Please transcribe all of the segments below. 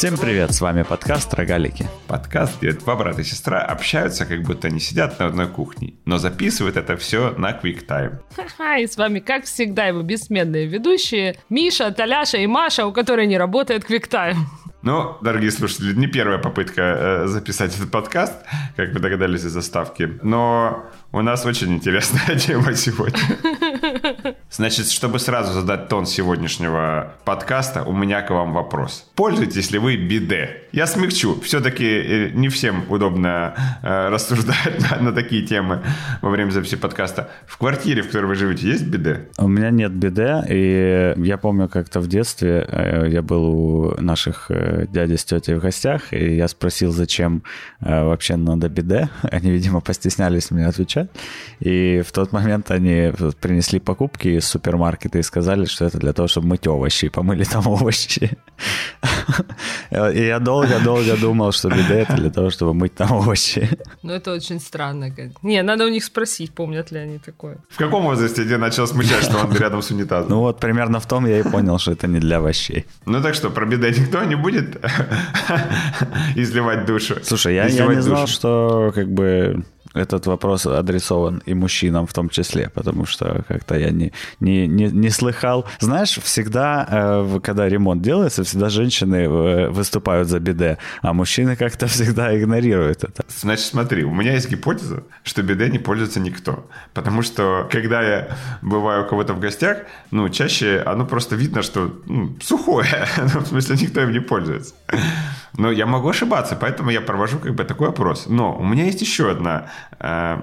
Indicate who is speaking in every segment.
Speaker 1: Всем привет, с вами подкаст «Рогалики».
Speaker 2: Подкаст, где два брата и сестра общаются, как будто они сидят на одной кухне, но записывают это все на QuickTime.
Speaker 3: Ха-ха, и с вами, как всегда, его бессменные ведущие Миша, Таляша и Маша, у которой не работает QuickTime.
Speaker 2: Ну, дорогие слушатели, не первая попытка э, записать этот подкаст, как вы догадались из заставки, но у нас очень интересная тема сегодня. Значит, чтобы сразу задать тон сегодняшнего подкаста, у меня к вам вопрос. Пользуетесь ли вы биде? Я смягчу. Все-таки э, не всем удобно э, рассуждать на, на такие темы во время записи подкаста. В квартире, в которой вы живете, есть биде?
Speaker 1: У меня нет биде, и я помню как-то в детстве э, я был у наших э, дяди с тетей в гостях, и я спросил, зачем э, вообще надо биде. Они, видимо, постеснялись мне отвечать. И в тот момент они принесли покупки из супермаркета и сказали, что это для того, чтобы мыть овощи, и помыли там овощи. И я долго-долго думал, что биде это для того, чтобы мыть там овощи.
Speaker 3: Ну, это очень странно. Не, надо у них спросить, помнят ли они такое.
Speaker 2: В каком возрасте я начал смущать, что он рядом с унитазом?
Speaker 1: Ну вот, примерно в том я и понял, что это не для овощей.
Speaker 2: Ну так что, про биде никто не будет изливать душу?
Speaker 1: Слушай, я, я не знал, что как бы этот вопрос адресован и мужчинам в том числе, потому что как-то я не, не, не, не слыхал. Знаешь, всегда, э, когда ремонт делается, всегда женщины э, выступают за биде, а мужчины как-то всегда игнорируют это.
Speaker 2: Значит, смотри, у меня есть гипотеза, что биде не пользуется никто. Потому что, когда я бываю у кого-то в гостях, ну, чаще оно просто видно, что ну, сухое. ну, в смысле, никто им не пользуется. Но я могу ошибаться, поэтому я провожу как бы такой опрос. Но у меня есть еще одна э,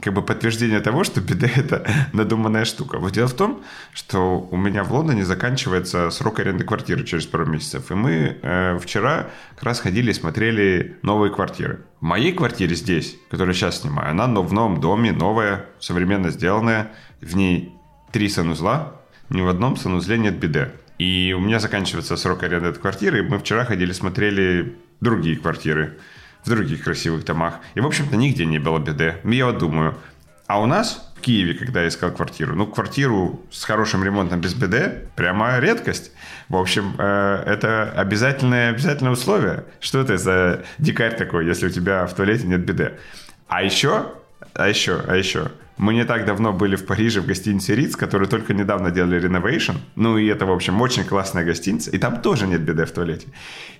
Speaker 2: как бы подтверждение того, что беда это надуманная штука. Вот дело в том, что у меня в Лондоне заканчивается срок аренды квартиры через пару месяцев. И мы э, вчера как раз ходили и смотрели новые квартиры. В моей квартире здесь, которую сейчас снимаю, она в новом доме, новая, современно сделанная. В ней три санузла, ни в одном санузле нет беды. И у меня заканчивается срок аренды этой квартиры. И мы вчера ходили, смотрели другие квартиры в других красивых домах. И, в общем-то, нигде не было беды. Я вот думаю, а у нас в Киеве, когда я искал квартиру, ну, квартиру с хорошим ремонтом без БД прямо редкость. В общем, э, это обязательное, обязательное условие. Что это за дикарь такой, если у тебя в туалете нет БД? А еще, а еще, а еще, мы не так давно были в Париже в гостинице Риц, который только недавно делали реновейшн. Ну и это, в общем, очень классная гостиница. И там тоже нет беды в туалете.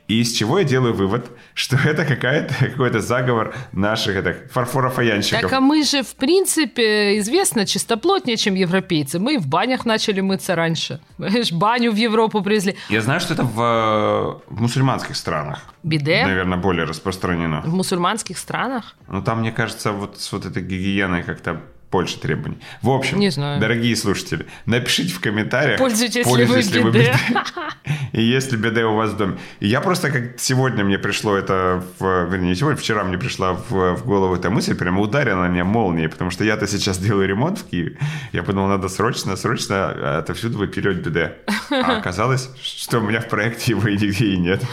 Speaker 2: И из чего я делаю вывод, что это какая-то, какой-то заговор наших это, фарфорофаянщиков.
Speaker 3: Так а мы же, в принципе, известно чистоплотнее, чем европейцы. Мы в банях начали мыться раньше. Знаешь, баню в Европу привезли.
Speaker 2: Я знаю, что это в, в мусульманских странах.
Speaker 3: Биде?
Speaker 2: Наверное, более распространено.
Speaker 3: В мусульманских странах?
Speaker 2: Ну, там, мне кажется, вот с вот этой гигиеной как-то больше требований. В общем,
Speaker 3: не знаю.
Speaker 2: дорогие слушатели, напишите в комментариях,
Speaker 3: пользуетесь, пользуетесь ли вы биде.
Speaker 2: И если биде у вас в доме. И я просто как сегодня мне пришло это, в, вернее, не сегодня, вчера мне пришла в, в голову эта мысль, прямо ударила на меня молнией, потому что я-то сейчас делаю ремонт в Киеве. Я подумал, надо срочно, срочно отовсюду выпиливать биде. А оказалось, что у меня в проекте его и нигде и нет.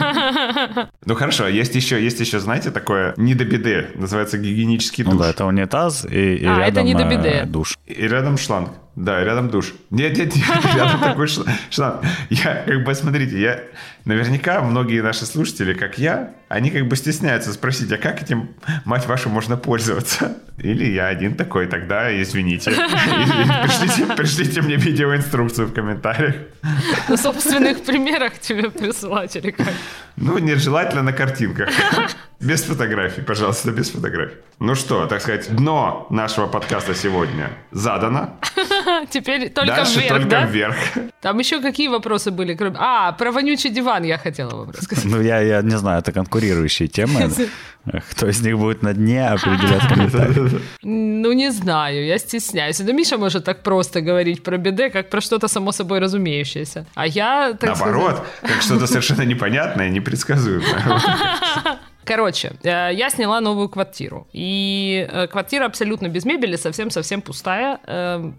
Speaker 2: Ну хорошо, есть еще, есть еще, знаете, такое не до биде, называется гигиенический душ.
Speaker 1: Ну да, это унитаз и, и
Speaker 3: а,
Speaker 1: рядом
Speaker 3: это не до биде.
Speaker 1: Душ.
Speaker 2: И рядом шланг. Да, рядом душ. Нет, нет, нет, рядом такой шланг. Я, как бы, смотрите, я... Наверняка многие наши слушатели, как я, они как бы стесняются спросить, а как этим, мать вашу, можно пользоваться? Или я один такой, тогда извините. Пришлите, пришлите мне видеоинструкцию в комментариях.
Speaker 3: На собственных примерах тебе присылать или как?
Speaker 2: Ну, нет, желательно на картинках. Без фотографий, пожалуйста, без фотографий. Ну что, так сказать, дно нашего подкаста сегодня задано.
Speaker 3: Теперь только
Speaker 2: Дальше
Speaker 3: вверх,
Speaker 2: только
Speaker 3: да?
Speaker 2: вверх.
Speaker 3: Там еще какие вопросы были? Кроме... А, про вонючий диван я хотела вам рассказать.
Speaker 1: Ну, я, я не знаю, это конкурирующие темы. Кто из них будет на дне, определять.
Speaker 3: Ну, не знаю, я стесняюсь. Да Миша может так просто говорить про беде, как про что-то само собой разумеющееся. А я, так
Speaker 2: Наоборот,
Speaker 3: сказать...
Speaker 2: как что-то совершенно непонятное, непредсказуемое.
Speaker 3: Короче, э, я сняла новую квартиру. И э, квартира абсолютно без мебели, совсем-совсем пустая. Э,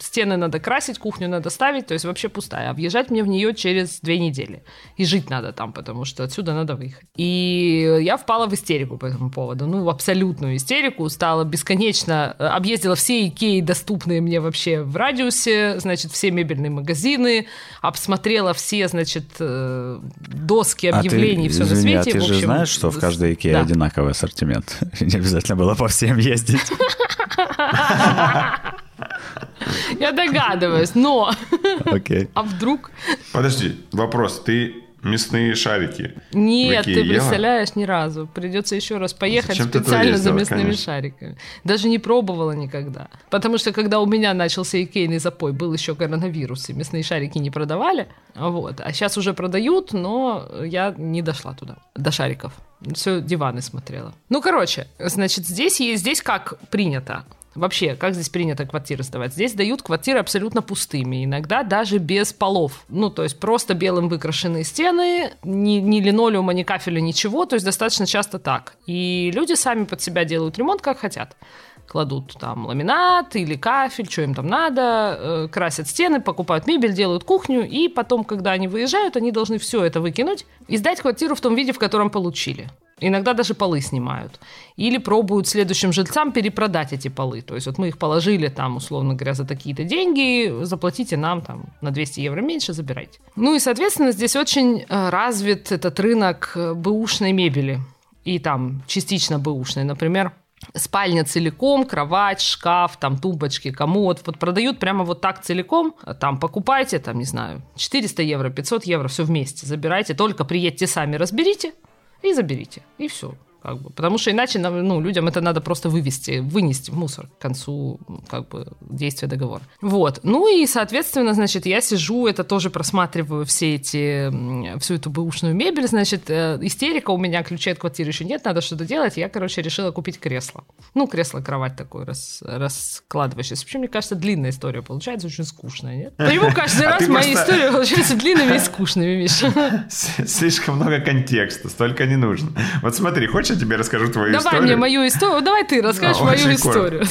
Speaker 3: стены надо красить, кухню надо ставить, то есть вообще пустая. А въезжать мне в нее через две недели. И жить надо там, потому что отсюда надо выехать. И я впала в истерику по этому поводу. Ну, в абсолютную истерику. Стала бесконечно... Объездила все Икеи, доступные мне вообще в радиусе, значит, все мебельные магазины, обсмотрела все, значит, доски объявлений, а ты, все
Speaker 1: извини,
Speaker 3: на свете.
Speaker 1: А ты
Speaker 3: в
Speaker 1: общем, же знаешь, что в каждой Икее да. одинаковый ассортимент? Не обязательно было по всем ездить.
Speaker 3: Я догадываюсь, но...
Speaker 1: Окей.
Speaker 3: А вдруг...
Speaker 2: Подожди, вопрос. Ты мясные шарики.
Speaker 3: Нет, ты представляешь, ни разу. Придется еще раз поехать Зачем специально за мясными конечно. шариками. Даже не пробовала никогда. Потому что когда у меня начался икейный запой, был еще коронавирус, и мясные шарики не продавали. Вот. А сейчас уже продают, но я не дошла туда, до шариков. Все диваны смотрела. Ну, короче, значит, здесь есть, здесь как принято. Вообще, как здесь принято квартиры сдавать? Здесь дают квартиры абсолютно пустыми, иногда даже без полов. Ну, то есть просто белым выкрашенные стены, ни, ни линолеума, ни кафеля, ничего, то есть достаточно часто так. И люди сами под себя делают ремонт, как хотят кладут там ламинат или кафель, что им там надо, э, красят стены, покупают мебель, делают кухню, и потом, когда они выезжают, они должны все это выкинуть и сдать квартиру в том виде, в котором получили. Иногда даже полы снимают. Или пробуют следующим жильцам перепродать эти полы. То есть вот мы их положили там, условно говоря, за такие-то деньги, заплатите нам там на 200 евро меньше, забирайте. Ну и, соответственно, здесь очень э, развит этот рынок э, бэушной мебели. И там частично бэушной. Например, спальня целиком, кровать, шкаф, там тумбочки, комод, вот продают прямо вот так целиком, там покупайте, там, не знаю, 400 евро, 500 евро, все вместе, забирайте, только приедьте сами, разберите и заберите, и все. Как бы, потому что иначе ну, людям это надо просто вывести, вынести в мусор к концу как бы, действия договора. Вот. Ну и, соответственно, значит, я сижу, это тоже просматриваю все эти, всю эту бэушную мебель, значит, э, истерика у меня, ключей от квартиры еще нет, надо что-то делать. Я, короче, решила купить кресло. Ну, кресло-кровать такое рас, раскладывающееся. Причем, мне кажется, длинная история получается, очень скучная, нет? Почему каждый а раз мои истории получаются длинными и скучными, Миша?
Speaker 2: Слишком много контекста, столько не нужно. Вот смотри, хочешь хочешь, я тебе расскажу твою
Speaker 3: Давай
Speaker 2: историю?
Speaker 3: Давай мне мою историю. Давай ты расскажешь мою историю.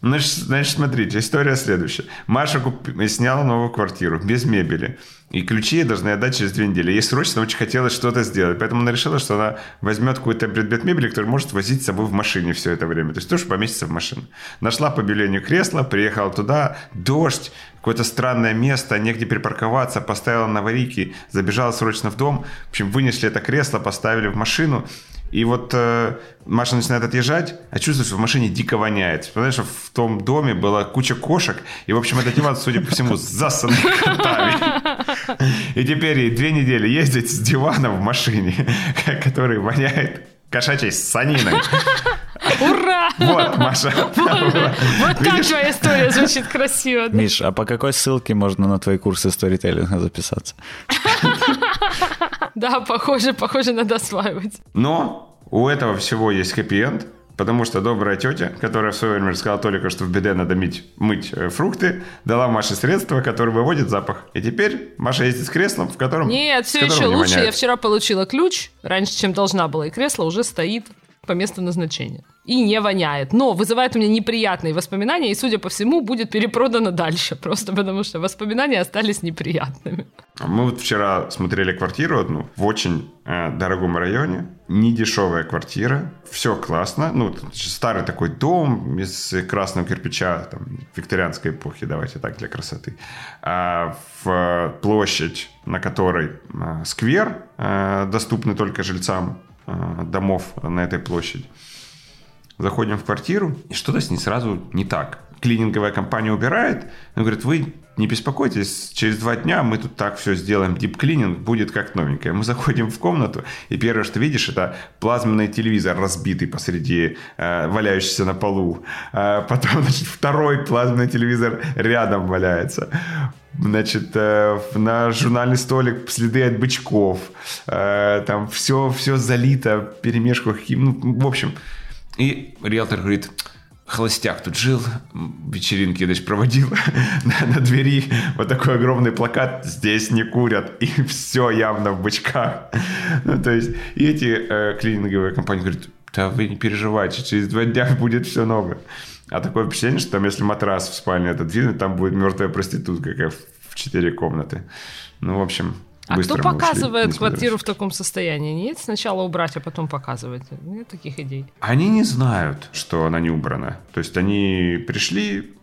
Speaker 2: Значит, значит, смотрите, история следующая. Маша куп... сняла новую квартиру без мебели. И ключи ей должны отдать через две недели. Ей срочно очень хотелось что-то сделать. Поэтому она решила, что она возьмет какой-то предмет мебели, который может возить с собой в машине все это время. То есть тоже поместится в машину. Нашла по объявлению кресло, приехала туда, дождь, какое-то странное место, негде припарковаться, поставила на аварийки, забежала срочно в дом. В общем, вынесли это кресло, поставили в машину. И вот э, Маша начинает отъезжать, а чувствует, что в машине дико воняет. Понимаешь, что в том доме была куча кошек, и, в общем, этот диван, судя по всему, засанный котами. И теперь ей две недели ездить с диваном в машине, который воняет кошачьей саниной.
Speaker 3: Ура!
Speaker 2: Вот, Маша.
Speaker 3: Вот так твоя история звучит красиво.
Speaker 1: Миш, а по какой ссылке можно на твои курсы сторителлинга записаться?
Speaker 3: Да, похоже, похоже, надо осваивать.
Speaker 2: Но у этого всего есть хэппи-энд, потому что добрая тетя, которая в свое время рассказала только, что в беде надо мыть, мыть э, фрукты, дала Маше средство, которое выводит запах. И теперь Маша ездит с креслом, в котором
Speaker 3: Нет, все еще не лучше. Воняет. Я вчера получила ключ, раньше, чем должна была, и кресло уже стоит по месту назначения. И не воняет. Но вызывает у меня неприятные воспоминания, и, судя по всему, будет перепродано дальше. Просто потому что воспоминания остались неприятными.
Speaker 2: Мы вот вчера смотрели квартиру одну в очень э, дорогом районе. Недешевая квартира. Все классно. Ну, старый такой дом из красного кирпича, там, викторианской эпохи, давайте так, для красоты. А в площадь, на которой э, сквер, э, доступный только жильцам домов на этой площади. Заходим в квартиру, и что-то с ней сразу не так. Клининговая компания убирает, он говорит, вы не беспокойтесь, через два дня мы тут так все сделаем, дип-клининг будет как новенькое. Мы заходим в комнату, и первое, что видишь, это плазменный телевизор, разбитый посреди, э, валяющийся на полу. Э, потом, значит, второй плазменный телевизор рядом валяется. Значит, э, на журнальный столик следы от бычков. Э, там все, все залито, перемешку. Ну, в общем. И риэлтор говорит, холостяк тут жил, вечеринки, значит, проводил на, на двери вот такой огромный плакат «Здесь не курят», и все явно в бычках. Ну, то есть, и эти э, клининговые компании говорят, да вы не переживайте, через два дня будет все новое. А такое впечатление, что там, если матрас в спальне отодвинуть, там будет мертвая проститутка, как в четыре комнаты. Ну, в общем,
Speaker 3: а кто показывает ушли, квартиру в таком состоянии? Нет, сначала убрать, а потом показывать. Нет таких идей.
Speaker 2: Они не знают, что она не убрана. То есть они пришли,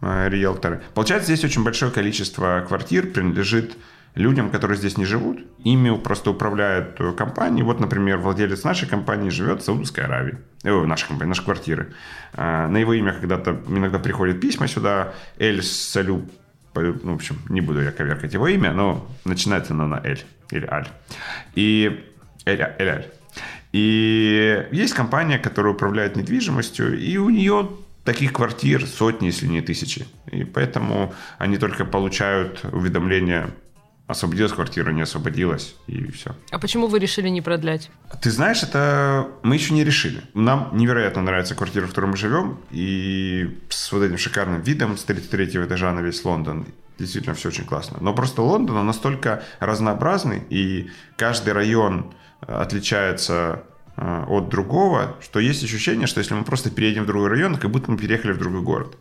Speaker 2: э, риэлторы. Получается, здесь очень большое количество квартир принадлежит людям, которые здесь не живут. Ими просто управляют компании. Вот, например, владелец нашей компании живет в Саудовской Аравии. Э, нашей компании, нашей квартиры. Э, на его имя когда-то иногда приходят письма сюда. Эль Салю ну, в общем, не буду я коверкать его имя, но начинается оно на Эль или Аль. И Эль, Эль, Аль. И есть компания, которая управляет недвижимостью, и у нее таких квартир сотни, если не тысячи. И поэтому они только получают уведомления освободилась квартира, не освободилась, и все.
Speaker 3: А почему вы решили не продлять?
Speaker 2: Ты знаешь, это мы еще не решили. Нам невероятно нравится квартира, в которой мы живем, и с вот этим шикарным видом с 33 этажа на весь Лондон. Действительно, все очень классно. Но просто Лондон, он настолько разнообразный, и каждый район отличается э, от другого, что есть ощущение, что если мы просто переедем в другой район, как будто мы переехали в другой город.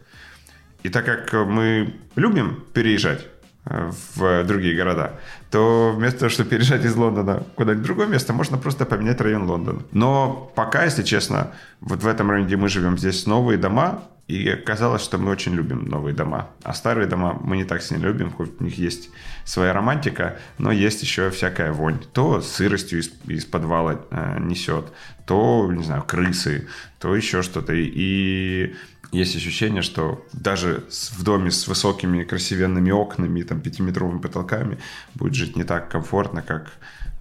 Speaker 2: И так как мы любим переезжать, в другие города, то вместо того, чтобы переезжать из Лондона куда-нибудь в другое место, можно просто поменять район Лондона. Но пока, если честно, вот в этом районе, где мы живем, здесь новые дома, и оказалось, что мы очень любим новые дома. А старые дома мы не так сильно любим, хоть у них есть своя романтика, но есть еще всякая вонь. То сыростью из, из подвала э, несет, то, не знаю, крысы, то еще что-то. И есть ощущение, что даже в доме с высокими красивенными окнами и там пятиметровыми потолками будет жить не так комфортно, как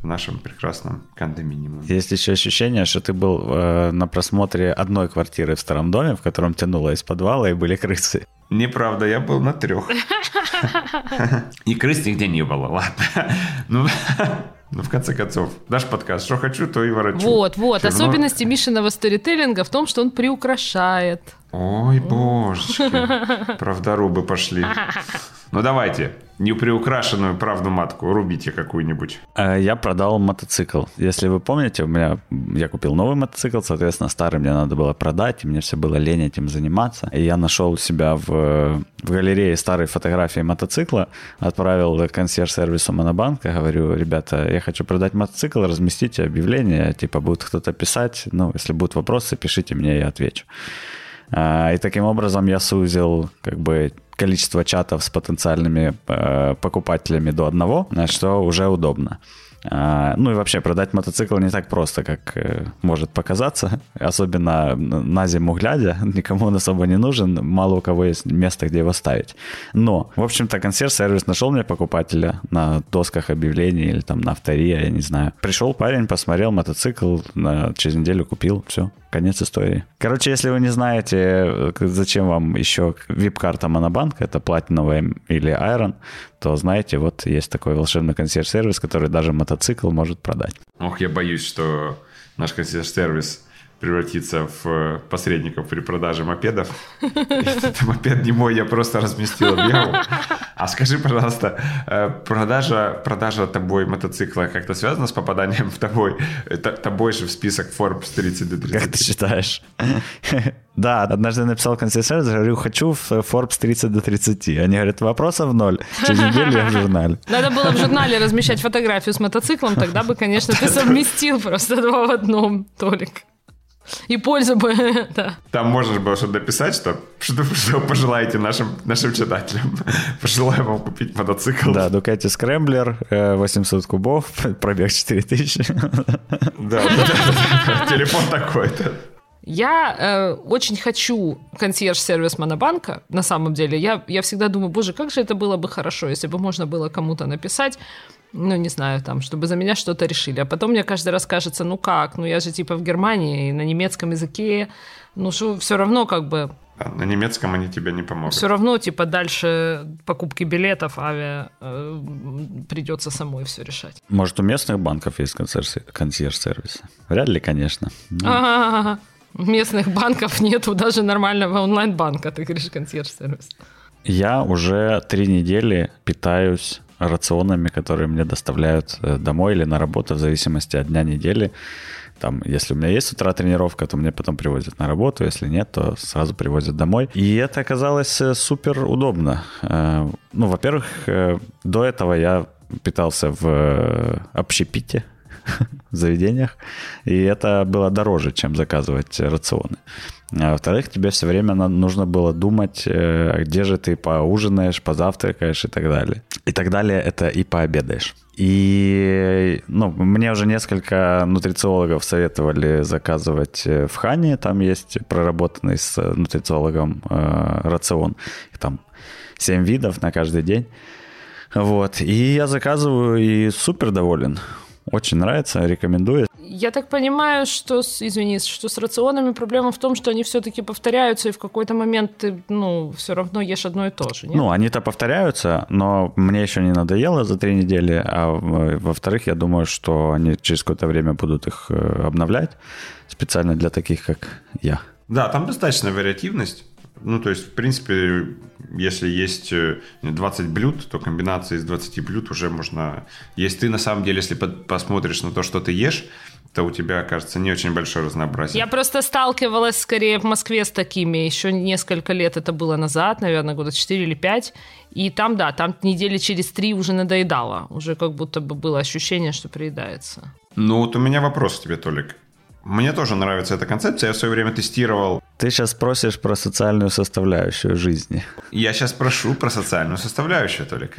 Speaker 2: в нашем прекрасном кондоминиуме.
Speaker 1: Есть еще ощущение, что ты был э, на просмотре одной квартиры в старом доме, в котором тянуло из подвала и были крысы.
Speaker 2: Неправда, я был на трех. И крыс нигде не было, ладно. Ну, ну, в конце концов, наш подкаст, что хочу, то и ворочу.
Speaker 3: Вот, вот. Особенности Мишиного сторителлинга в том, что он приукрашает.
Speaker 2: Ой, божечки. Правдорубы пошли. Ну давайте, неприукрашенную правду матку рубите какую-нибудь.
Speaker 1: Э, я продал мотоцикл. Если вы помните, у меня я купил новый мотоцикл, соответственно, старый мне надо было продать, и мне все было лень этим заниматься. И я нашел у себя в, в галерее старые фотографии мотоцикла, отправил консьерж-сервису Монобанка, говорю, ребята, я хочу продать мотоцикл, разместите объявление, типа будет кто-то писать, ну, если будут вопросы, пишите мне, я отвечу. А, и таким образом я сузил как бы количество чатов с потенциальными э, покупателями до одного, что уже удобно. А, ну и вообще продать мотоцикл не так просто, как э, может показаться. Особенно на зиму глядя, никому он особо не нужен, мало у кого есть место, где его ставить. Но, в общем-то, консьерж-сервис нашел мне покупателя на досках объявлений или там на автория, я не знаю. Пришел парень, посмотрел мотоцикл, через неделю купил, все. Конец истории. Короче, если вы не знаете, э, зачем вам еще вип-карта Монобанка, это платиновая или Iron, то знаете, вот есть такой волшебный консьерж-сервис, который даже мотоцикл может продать.
Speaker 2: Ох, я боюсь, что наш консьерж-сервис превратиться в э, посредников при продаже мопедов. Этот мопед не мой, я просто разместил объяву. А скажи, пожалуйста, э, продажа, продажа тобой мотоцикла как-то связана с попаданием в тобой, тобой же в список Forbes 30 до 30?
Speaker 1: Как ты считаешь? Да, однажды написал консьерж говорю, хочу в Forbes 30 до 30. Они говорят, вопросов ноль. Через неделю я в журнале.
Speaker 3: Надо было в журнале размещать фотографию с мотоциклом, тогда бы, конечно, ты совместил просто два в одном, Толик. И пользу бы, да.
Speaker 2: Там можно было что-то написать, что, что, что пожелаете нашим, нашим читателям. Пожелаю вам купить мотоцикл.
Speaker 1: Да, Ducati Scrambler, 800 кубов, пробег 4000.
Speaker 2: Да, да, телефон такой-то.
Speaker 3: Я э, очень хочу консьерж-сервис Монобанка, на самом деле. Я, я всегда думаю, боже, как же это было бы хорошо, если бы можно было кому-то написать, ну, не знаю, там, чтобы за меня что-то решили. А потом мне каждый раз кажется, ну как, ну я же типа в Германии, на немецком языке, ну что, все равно как бы...
Speaker 2: на немецком они тебе не помогут.
Speaker 3: Все равно, типа, дальше покупки билетов, авиа, э, придется самой все решать.
Speaker 1: Может, у местных банков есть консьерж-сервис? Вряд ли, конечно.
Speaker 3: Но... Местных банков нету даже нормального онлайн-банка, ты говоришь, консьерж-сервис.
Speaker 1: Я уже три недели питаюсь рационами, которые мне доставляют э, домой или на работу в зависимости от дня недели. Там, если у меня есть с утра тренировка, то мне потом привозят на работу, если нет, то сразу привозят домой. И это оказалось э, супер удобно. Э, ну, во-первых, до этого я питался в общепите, заведениях, и это было дороже, чем заказывать рационы. А во-вторых, тебе все время нужно было думать, э, где же ты поужинаешь, позавтракаешь и так далее. И так далее это и пообедаешь. И ну, мне уже несколько нутрициологов советовали заказывать э, в Хане. Там есть проработанный с нутрициологом э, рацион. Там 7 видов на каждый день. Вот. И я заказываю и супер доволен. Очень нравится, рекомендую.
Speaker 3: Я так понимаю, что, извини, что с рационами проблема в том, что они все-таки повторяются, и в какой-то момент ты, ну, все равно ешь одно и то же, нет?
Speaker 1: Ну, они-то повторяются, но мне еще не надоело за три недели, а во-вторых, я думаю, что они через какое-то время будут их э, обновлять специально для таких, как я.
Speaker 2: Да, там достаточно вариативность. Ну, то есть, в принципе, если есть 20 э, блюд, то комбинация из 20 блюд уже можно... Если ты, на самом деле, если посмотришь на то, что ты ешь, то у тебя, кажется, не очень большое разнообразие.
Speaker 3: Я просто сталкивалась скорее в Москве с такими. Еще несколько лет это было назад, наверное, года 4 или 5. И там, да, там недели через три уже надоедало. Уже как будто бы было ощущение, что приедается.
Speaker 2: Ну вот у меня вопрос к тебе, Толик. Мне тоже нравится эта концепция. Я в свое время тестировал.
Speaker 1: Ты сейчас просишь про социальную составляющую жизни.
Speaker 2: Я сейчас прошу про социальную составляющую, Толик.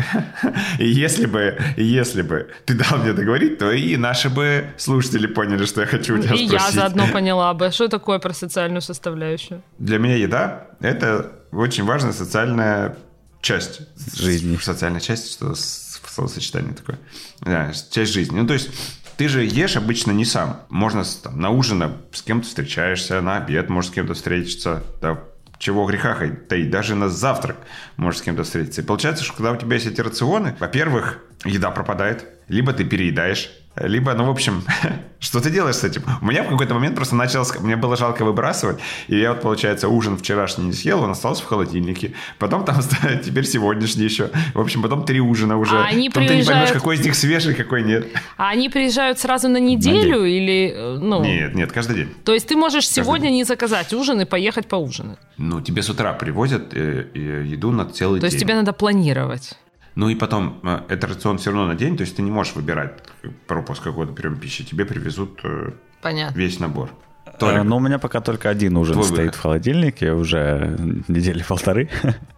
Speaker 2: И если бы, если бы ты дал мне договорить, то и наши бы слушатели поняли, что я хочу у тебя
Speaker 3: и
Speaker 2: спросить.
Speaker 3: И я заодно поняла бы, что такое про социальную составляющую.
Speaker 2: Для меня еда – это очень важная социальная часть
Speaker 1: жизни.
Speaker 2: Социальная часть, что словосочетание такое. Да, часть жизни. Ну, то есть ты же ешь обычно не сам. Можно там, на ужин с кем-то встречаешься, на обед можешь с кем-то встретиться, да, чего греха таить, даже на завтрак можешь с кем-то встретиться. И получается, что когда у тебя есть эти рационы, во-первых, еда пропадает, либо ты переедаешь, либо, ну, в общем, что ты делаешь с этим? У меня в какой-то момент просто началось, мне было жалко выбрасывать, и я вот, получается, ужин вчерашний не съел, он остался в холодильнике. Потом там теперь сегодняшний еще. В общем, потом три ужина уже. А
Speaker 3: они
Speaker 2: потом
Speaker 3: приезжают...
Speaker 2: ты не поймешь, какой из них свежий, какой нет.
Speaker 3: А они приезжают сразу на неделю на или, э, ну...
Speaker 2: Нет, нет, каждый день.
Speaker 3: То есть ты можешь каждый сегодня день. не заказать ужин и поехать поужинать?
Speaker 2: Ну, тебе с утра привозят э, э, еду на целый день.
Speaker 3: То есть тебе надо планировать?
Speaker 2: Ну и потом, э, это рацион все равно на день, то есть ты не можешь выбирать пропуск какой-то прием пищи, тебе привезут э,
Speaker 3: Понятно.
Speaker 2: весь набор.
Speaker 1: Толик. А, ну, у меня пока только один ужин Твой стоит выход. в холодильнике уже недели полторы.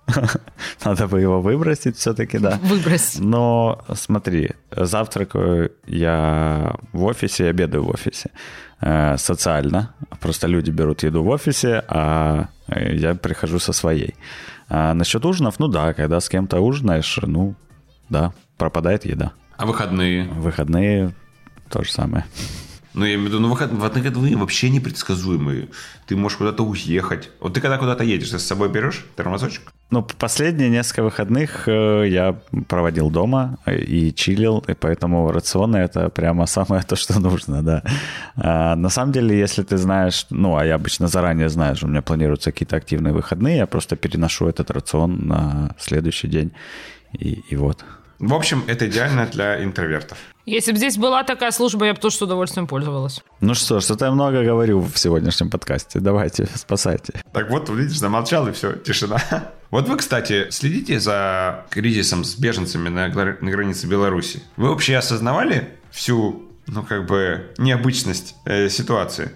Speaker 1: Надо бы его выбросить все-таки, да.
Speaker 3: Выбросить.
Speaker 1: Но смотри, завтракаю я в офисе, обедаю в офисе. Э, социально. Просто люди берут еду в офисе, а я прихожу со своей. А насчет ужинов, ну да, когда с кем-то ужинаешь, ну да, пропадает еда.
Speaker 2: А выходные?
Speaker 1: Выходные то же самое.
Speaker 2: Ну, я имею в виду, ну, выходные вообще непредсказуемые. Ты можешь куда-то уехать. Вот ты когда куда-то едешь, ты с собой берешь тормозочек?
Speaker 1: Ну, последние несколько выходных э, я проводил дома и чилил, и поэтому рационы — это прямо самое то, что нужно, да. А, на самом деле, если ты знаешь, ну, а я обычно заранее знаю, что у меня планируются какие-то активные выходные, я просто переношу этот рацион на следующий день, и, и вот.
Speaker 2: В общем, это идеально для интровертов.
Speaker 3: Если бы здесь была такая служба, я бы тоже с удовольствием пользовалась.
Speaker 1: Ну что, что-то я много говорю в сегодняшнем подкасте. Давайте, спасайте.
Speaker 2: Так вот, видишь, замолчал, и все, тишина. Вот вы, кстати, следите за кризисом с беженцами на, на границе Беларуси. Вы вообще осознавали всю, ну, как бы, необычность э, ситуации?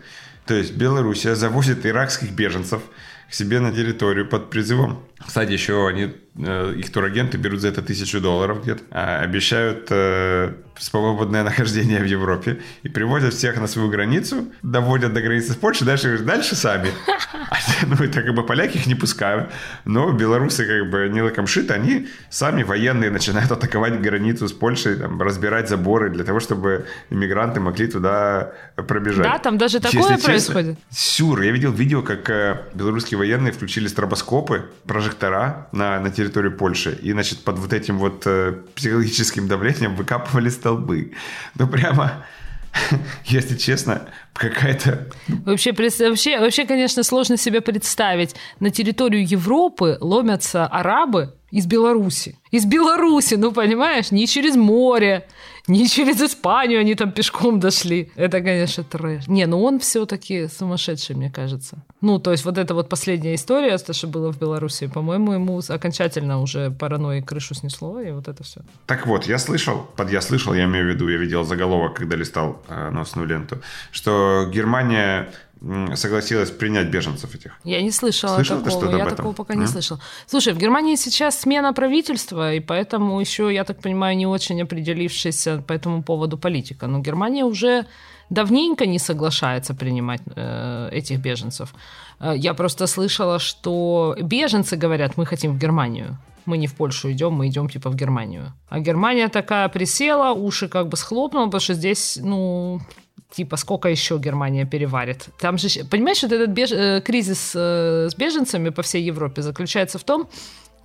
Speaker 2: То есть Белоруссия завозит иракских беженцев к себе на территорию под призывом. Кстати, еще они Э, их турагенты берут за это тысячу долларов где-то, а обещают э, свободное нахождение в Европе и приводят всех на свою границу, доводят до границы с Польшей, дальше, дальше сами. Ну, и так как бы поляки их не пускают, но белорусы как бы не лакомшиты, они сами военные начинают атаковать границу с Польшей, там, разбирать заборы для того, чтобы иммигранты могли туда пробежать.
Speaker 3: Да, там даже такое Если происходит.
Speaker 2: Честно, сюр. Я видел видео, как э, белорусские военные включили стробоскопы, прожектора на, на территорию Польши. И, значит, под вот этим вот э, психологическим давлением выкапывали столбы. Ну, прямо... если честно, какая-то...
Speaker 3: Вообще, вообще, вообще, конечно, сложно себе представить. На территорию Европы ломятся арабы из Беларуси. Из Беларуси, ну понимаешь, не через море, не через Испанию они там пешком дошли. Это, конечно, трэш. Не, ну он все-таки сумасшедший, мне кажется. Ну, то есть вот эта вот последняя история, то, что было в Беларуси, по-моему, ему окончательно уже паранойи крышу снесло, и вот это все.
Speaker 2: Так вот, я слышал, под я слышал, я имею в виду, я видел заголовок, когда листал э, новостную ленту, что Германия согласилась принять беженцев этих.
Speaker 3: Я не слышала Слышал такого. я такого пока не слышал. Слушай, в Германии сейчас смена правительства, и поэтому еще, я так понимаю, не очень определившаяся по этому поводу политика. Но Германия уже давненько не соглашается принимать э, этих беженцев. Э, я просто слышала, что беженцы говорят, мы хотим в Германию. Мы не в Польшу идем, мы идем типа в Германию. А Германия такая присела, уши как бы схлопнула, потому что здесь, ну, типа, сколько еще Германия переварит. Там же, понимаешь, вот этот беж... Э, кризис э, с беженцами по всей Европе заключается в том,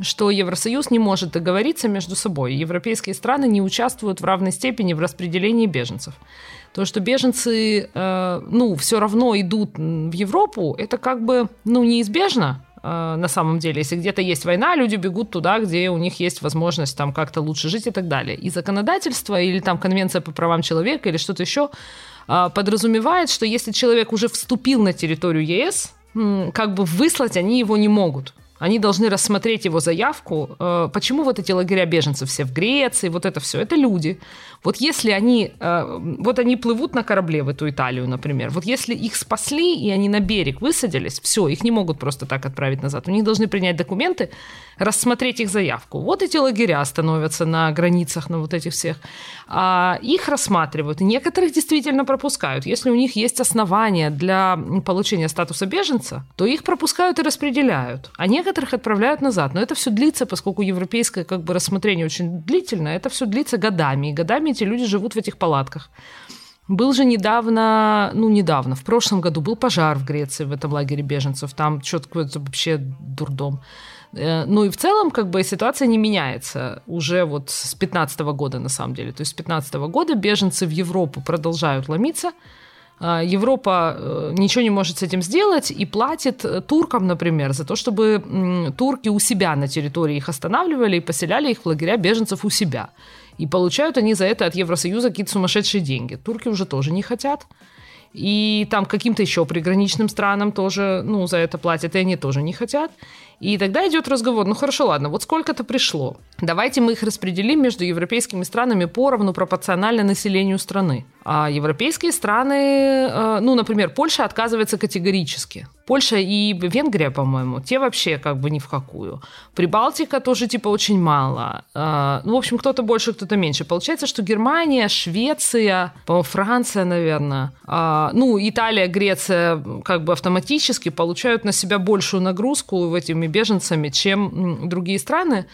Speaker 3: что Евросоюз не может договориться между собой. Европейские страны не участвуют в равной степени в распределении беженцев. То, что беженцы, э, ну, все равно идут в Европу, это как бы, ну, неизбежно, на самом деле. Если где-то есть война, люди бегут туда, где у них есть возможность там как-то лучше жить и так далее. И законодательство или там конвенция по правам человека или что-то еще подразумевает, что если человек уже вступил на территорию ЕС, как бы выслать они его не могут. Они должны рассмотреть его заявку. Э, почему вот эти лагеря беженцев все в Греции, вот это все, это люди. Вот если они, э, вот они плывут на корабле в эту Италию, например, вот если их спасли и они на берег высадились, все, их не могут просто так отправить назад. У них должны принять документы, рассмотреть их заявку. Вот эти лагеря становятся на границах, на вот этих всех. А их рассматривают. Некоторых действительно пропускают. Если у них есть основания для получения статуса беженца, то их пропускают и распределяют. А некоторых отправляют назад. Но это все длится, поскольку европейское как бы рассмотрение очень длительное, это все длится годами. И годами эти люди живут в этих палатках. Был же недавно, ну недавно, в прошлом году был пожар в Греции, в этом лагере беженцев. Там что-то какой-то вообще дурдом. Э, ну и в целом как бы ситуация не меняется уже вот с 15 года на самом деле. То есть с 15 года беженцы в Европу продолжают ломиться. А, Европа э, ничего не может с этим сделать и платит э, туркам, например, за то, чтобы турки у себя на территории их останавливали и поселяли их в лагеря беженцев у себя. И получают они за это от Евросоюза какие-то сумасшедшие деньги. Турки уже тоже не хотят. И там каким-то еще приграничным странам тоже, ну, за это платят, и они тоже не хотят. И тогда идет разговор, ну хорошо, ладно, вот сколько-то пришло. Давайте мы их распределим между европейскими странами поровну пропорционально населению страны. А европейские страны, э, ну, например, Польша отказывается категорически. Польша и Венгрия, по-моему, те вообще как бы ни в какую. Прибалтика тоже типа очень мало. Э, ну, в общем, кто-то больше, кто-то меньше. Получается, что Германия, Швеция, по Франция, наверное, э, ну, Италия, Греция как бы автоматически получают на себя большую нагрузку этими беженцами, чем другие страны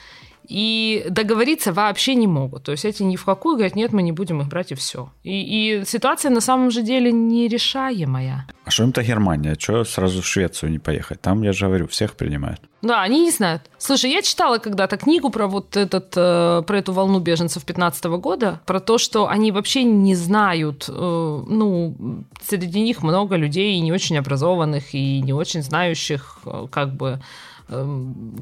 Speaker 3: и договориться вообще не могут. То есть эти ни в какую говорят, нет, мы не будем их брать и все. И, и ситуация на самом же деле нерешаемая.
Speaker 1: А что им-то Германия? Что сразу в Швецию не поехать? Там, я же говорю, всех принимают.
Speaker 3: Да, они не знают. Слушай, я читала когда-то книгу про вот этот, э, про эту волну беженцев 15 года, про то, что они вообще не знают, э, ну, среди них много людей не очень образованных и не очень знающих, э, как бы,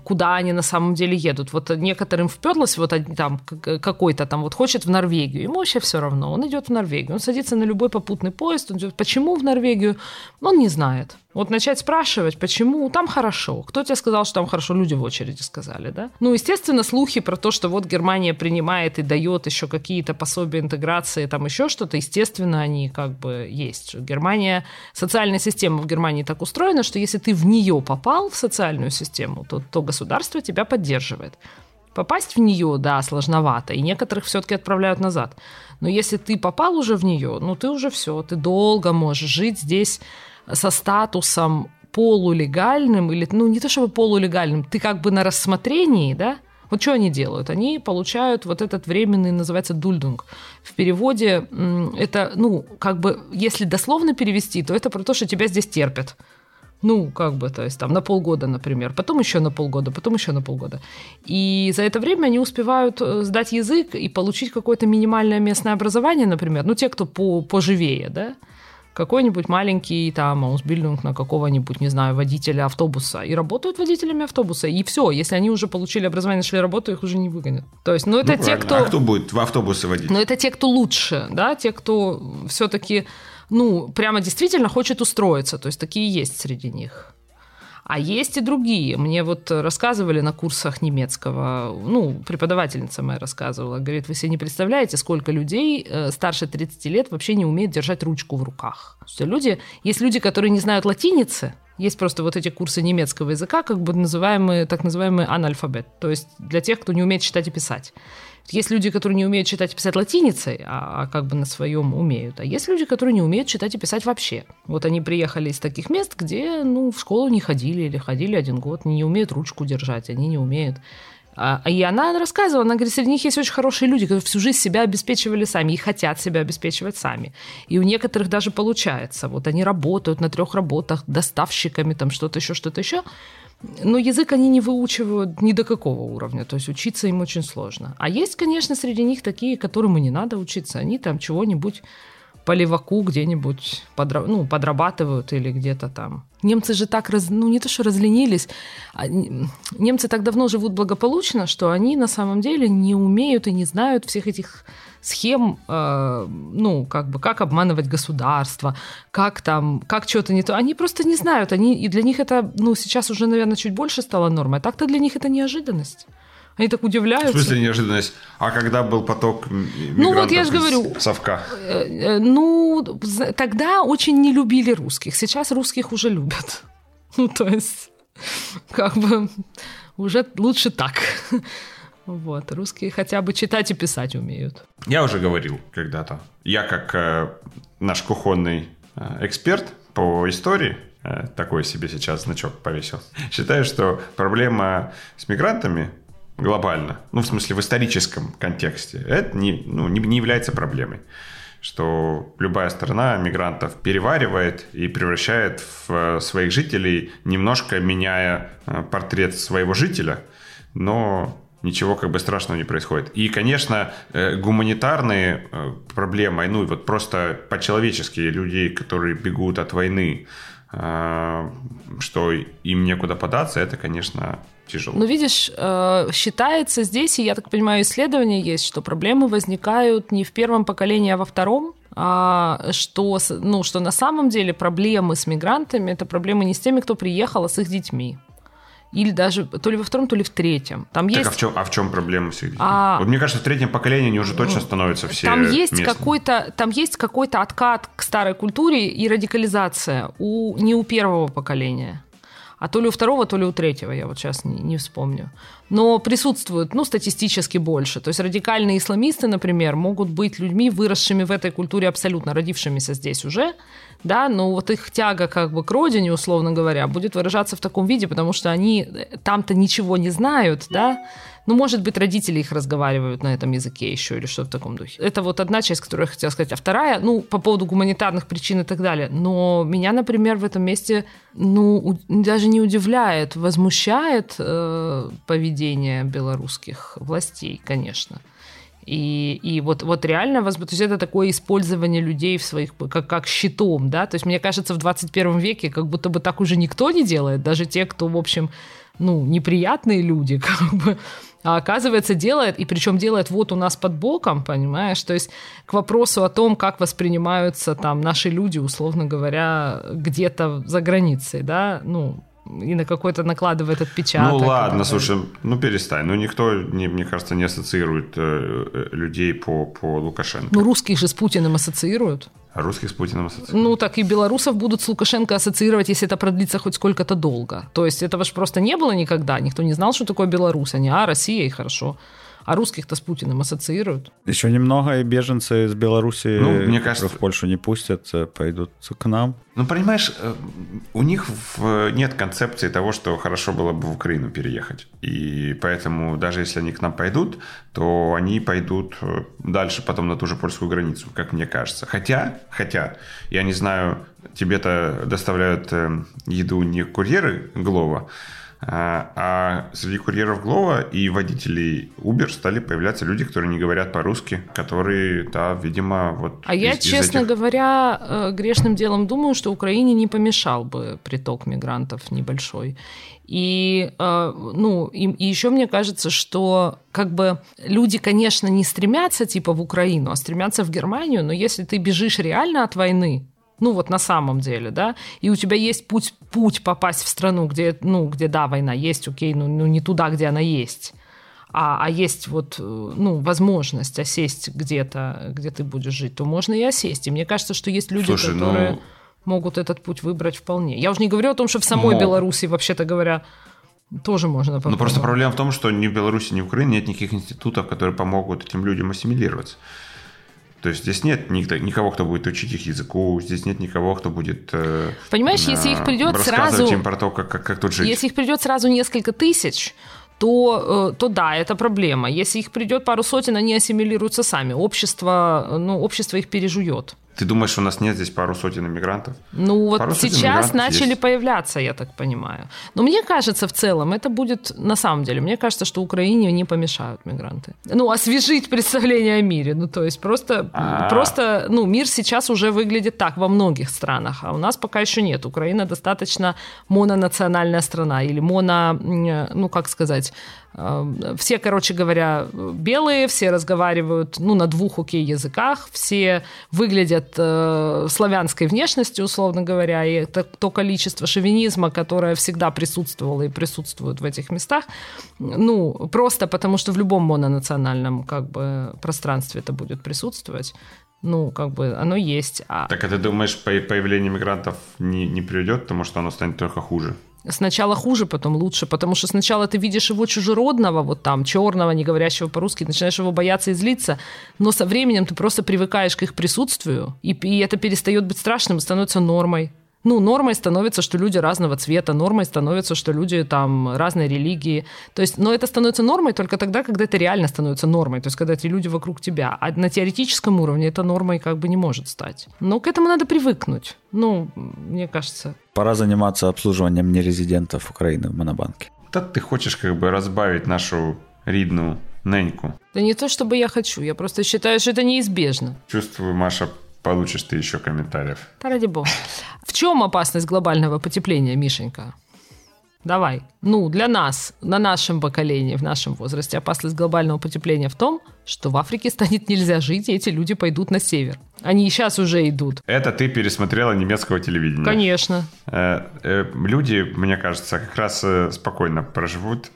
Speaker 3: куда они на самом деле едут. Вот некоторым вперлось, вот там какой-то там вот хочет в Норвегию, ему вообще все равно, он идет в Норвегию, он садится на любой попутный поезд, он идет, почему в Норвегию, он не знает. Вот начать спрашивать, почему там хорошо. Кто тебе сказал, что там хорошо? Люди в очереди сказали, да? Ну, естественно, слухи про то, что вот Германия принимает и дает еще какие-то пособия интеграции, там еще что-то, естественно, они как бы есть. Германия, социальная система в Германии так устроена, что если ты в нее попал, в социальную систему, то, то государство тебя поддерживает. Попасть в нее, да, сложновато, и некоторых все-таки отправляют назад. Но если ты попал уже в нее, ну ты уже все, ты долго можешь жить здесь со статусом полулегальным, или, ну, не то чтобы полулегальным, ты как бы на рассмотрении, да, вот что они делают? Они получают вот этот временный, называется дульдунг. В переводе это, ну, как бы, если дословно перевести, то это про то, что тебя здесь терпят. Ну, как бы, то есть там на полгода, например, потом еще на полгода, потом еще на полгода. И за это время они успевают э, сдать язык и получить какое-то минимальное местное образование, например, ну, те, кто по поживее, да, какой-нибудь маленький там аусбильдинг на какого-нибудь, не знаю, водителя автобуса и работают водителями автобуса, и все. Если они уже получили образование, нашли работу, их уже не выгонят. То есть, ну, это ну, те, кто...
Speaker 2: А кто будет в автобусы водить?
Speaker 3: Ну, это те, кто лучше, да, те, кто все-таки, ну, прямо действительно хочет устроиться. То есть, такие есть среди них. А есть и другие. Мне вот рассказывали на курсах немецкого, ну, преподавательница моя рассказывала, говорит, вы себе не представляете, сколько людей э, старше 30 лет вообще не умеют держать ручку в руках. Что люди, есть люди, которые не знают латиницы, есть просто вот эти курсы немецкого языка, как бы называемые, так называемый анальфабет, то есть для тех, кто не умеет читать и писать. Есть люди, которые не умеют читать и писать латиницей, а, а как бы на своем умеют. А есть люди, которые не умеют читать и писать вообще. Вот они приехали из таких мест, где ну, в школу не ходили или ходили один год, не умеют ручку держать, они не умеют а, и она рассказывала, она говорит, среди них есть очень хорошие люди, которые всю жизнь себя обеспечивали сами и хотят себя обеспечивать сами. И у некоторых даже получается. Вот они работают на трех работах доставщиками, там что-то еще, что-то еще. Но язык они не выучивают ни до какого уровня, то есть учиться им очень сложно. А есть, конечно, среди них такие, которым и не надо учиться, они там чего-нибудь по леваку где-нибудь подра... ну, подрабатывают или где-то там. Немцы же так, раз... ну не то что разленились, а... немцы так давно живут благополучно, что они на самом деле не умеют и не знают всех этих схем, э, ну, как бы, как обманывать государство, как там, как что-то не то. Они просто не знают, они, и для них это, ну, сейчас уже, наверное, чуть больше стало нормой, а так-то для них это неожиданность. Они так удивляются.
Speaker 2: В смысле неожиданность? А когда был поток мигрантов
Speaker 3: ну, вот я же говорю,
Speaker 2: совка?
Speaker 3: Э, э, ну, тогда очень не любили русских. Сейчас русских уже любят. Ну, то есть, как бы, уже лучше так. Вот, русские хотя бы читать и писать умеют.
Speaker 2: Я уже говорил когда-то. Я как э, наш кухонный э, эксперт по истории, э, такой себе сейчас значок повесил, считаю, что проблема с мигрантами глобально, ну, в смысле, в историческом контексте, это не, ну, не, не является проблемой. Что любая страна мигрантов переваривает и превращает в э, своих жителей, немножко меняя э, портрет своего жителя, но ничего как бы страшного не происходит. И, конечно, э, гуманитарные проблемы, ну, вот просто по-человечески людей, которые бегут от войны, что им некуда податься, это, конечно, тяжело.
Speaker 3: Ну, видишь, э, считается здесь, и я так понимаю, исследования есть, что проблемы возникают не в первом поколении, а во втором, а что, ну, что на самом деле проблемы с мигрантами – это проблемы не с теми, кто приехал, а с их детьми или даже то ли во втором, то ли в третьем. Там так
Speaker 2: есть... а, в чем, а в чем проблема с а... Вот мне кажется, в третьем поколении они уже точно становятся все
Speaker 3: там есть какой-то Там есть какой-то откат к старой культуре и радикализация у, не у первого поколения а то ли у второго, то ли у третьего, я вот сейчас не, не вспомню. Но присутствуют, ну, статистически больше. То есть радикальные исламисты, например, могут быть людьми, выросшими в этой культуре абсолютно, родившимися здесь уже, да, но вот их тяга как бы к родине, условно говоря, будет выражаться в таком виде, потому что они там-то ничего не знают, да, ну, может быть, родители их разговаривают на этом языке еще или что-то в таком духе. Это вот одна часть, которую я хотела сказать. А вторая, ну, по поводу гуманитарных причин и так далее. Но меня, например, в этом месте, ну, даже не удивляет, возмущает э, поведение белорусских властей, конечно. И, и вот, вот реально, то есть это такое использование людей в своих, как, как щитом, да, то есть мне кажется, в 21 веке как будто бы так уже никто не делает, даже те, кто, в общем, ну, неприятные люди, как бы, а оказывается делает, и причем делает вот у нас под боком, понимаешь, то есть к вопросу о том, как воспринимаются там наши люди, условно говоря, где-то за границей, да, ну, и на какой-то накладывает отпечаток.
Speaker 2: Ну ладно, слушай, ну перестань. Ну никто, не, мне кажется, не ассоциирует э, э людей по, по Лукашенко.
Speaker 3: Ну русских же с Путиным ассоциируют.
Speaker 2: А русских с Путиным
Speaker 3: ассоциируют. Ну так и белорусов будут с Лукашенко ассоциировать, если это продлится хоть сколько-то долго. То есть этого же просто не было никогда. Никто не знал, что такое Беларусь. Они, а, Россия, и хорошо. А русских-то с Путиным ассоциируют.
Speaker 1: Еще немного, и беженцы из Беларуси, ну, мне кажется, в Польшу не пустят, э, пойдут к нам.
Speaker 2: Ну, понимаешь, э, у них нет концепции того, что хорошо было бы в Украину переехать. И поэтому даже если они к нам пойдут, то они пойдут э, дальше потом на ту же польскую границу, как мне кажется. Хотя, хотя, я не знаю, тебе-то доставляют еду не курьеры Глова, а, а среди курьеров Глова и водителей Uber стали появляться люди, которые не говорят по-русски, которые, да, видимо, вот...
Speaker 3: А из, я, честно этих... говоря, э, грешным делом думаю, что Украине не помешал бы приток мигрантов небольшой. И, э, ну, и, и еще мне кажется, что как бы люди, конечно, не стремятся типа в Украину, а стремятся в Германию, но если ты бежишь реально от войны, ну вот на самом деле, да, и у тебя есть путь, путь попасть в страну, где, ну, где, да, война есть, окей, ну, ну не туда, где она есть, а, а есть вот, ну, возможность осесть где-то, где ты будешь жить, то можно и осесть. И мне кажется, что есть люди, Слушай, которые ну... могут этот путь выбрать вполне. Я уже не говорю о том, что в самой Мог. Беларуси, вообще-то говоря, тоже можно попробовать.
Speaker 2: Но просто проблема в том, что ни в Беларуси, ни в Украине нет никаких институтов, которые помогут этим людям ассимилироваться. То есть здесь нет никого, кто будет учить их языку, здесь нет никого, кто будет
Speaker 3: э, Понимаешь, если их придет сразу...
Speaker 2: им про то, как, как, как тут жить.
Speaker 3: Если их придет сразу несколько тысяч, то, э, то да, это проблема. Если их придет пару сотен, они ассимилируются сами. Общество, ну, общество их пережует.
Speaker 2: Ты думаешь, у нас нет здесь пару сотен иммигрантов?
Speaker 3: Ну вот пару сейчас начали есть. появляться, я так понимаю. Но мне кажется, в целом, это будет на самом деле, мне кажется, что Украине не помешают мигранты. Ну, освежить представление о мире. Ну, то есть просто, А-а-а. просто, ну, мир сейчас уже выглядит так во многих странах, а у нас пока еще нет. Украина достаточно мононациональная страна или моно, ну, как сказать, все, короче говоря, белые, все разговаривают ну, на двух окей языках, все выглядят э, славянской внешностью, условно говоря, и это то количество шовинизма, которое всегда присутствовало и присутствует в этих местах, ну, просто потому что в любом мононациональном как бы, пространстве это будет присутствовать, ну, как бы оно есть.
Speaker 2: А... Так а ты думаешь, появление мигрантов не, не приведет к тому, что оно станет только хуже?
Speaker 3: Сначала хуже, потом лучше, потому что сначала ты видишь его чужеродного, вот там, черного, не говорящего по-русски, начинаешь его бояться и злиться, но со временем ты просто привыкаешь к их присутствию, и, и это перестает быть страшным, становится нормой ну, нормой становится, что люди разного цвета, нормой становится, что люди там разной религии. То есть, но это становится нормой только тогда, когда это реально становится нормой, то есть когда эти люди вокруг тебя. А на теоретическом уровне это нормой как бы не может стать. Но к этому надо привыкнуть. Ну, мне кажется.
Speaker 1: Пора заниматься обслуживанием нерезидентов Украины в Монобанке.
Speaker 2: Да ты хочешь как бы разбавить нашу ридную неньку.
Speaker 3: Да не то, чтобы я хочу, я просто считаю, что это неизбежно.
Speaker 2: Чувствую, Маша, получишь ты еще комментариев.
Speaker 3: Да ради бога. В чем опасность глобального потепления, Мишенька? Давай. Ну, для нас, на нашем поколении, в нашем возрасте, опасность глобального потепления в том, что в Африке станет нельзя жить, и эти люди пойдут на север. Они и сейчас уже идут.
Speaker 2: Это ты пересмотрела немецкого телевидения.
Speaker 3: Конечно.
Speaker 2: Э, э, люди, мне кажется, как раз э, спокойно проживут,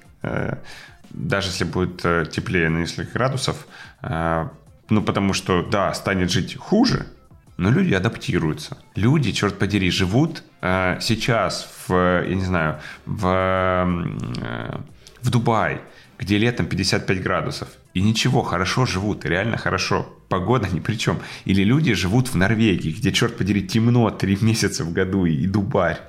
Speaker 2: даже если будет теплее на несколько градусов. Ну, потому что, да, станет жить хуже, но люди адаптируются. Люди, черт подери, живут э, сейчас в, я не знаю, в, э, в Дубае, где летом 55 градусов. И ничего, хорошо живут, реально хорошо. Погода ни при чем. Или люди живут в Норвегии, где, черт подери, темно три месяца в году, и, и дубарь.